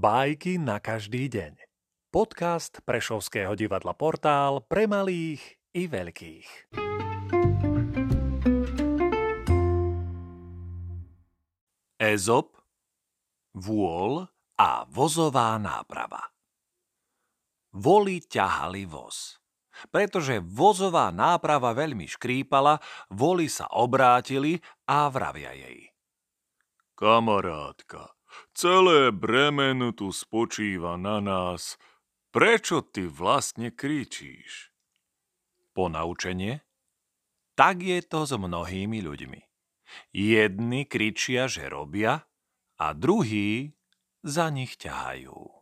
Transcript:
Bajky na každý deň. Podcast Prešovského divadla Portál pre malých i veľkých. Ezop, vôľ a vozová náprava. Voli ťahali voz. Pretože vozová náprava veľmi škrípala, voli sa obrátili a vravia jej. Kamarátka, Celé bremeno tu spočíva na nás. Prečo ty vlastne kričíš? Ponaučenie? Tak je to s mnohými ľuďmi. Jedni kričia, že robia, a druhí za nich ťahajú.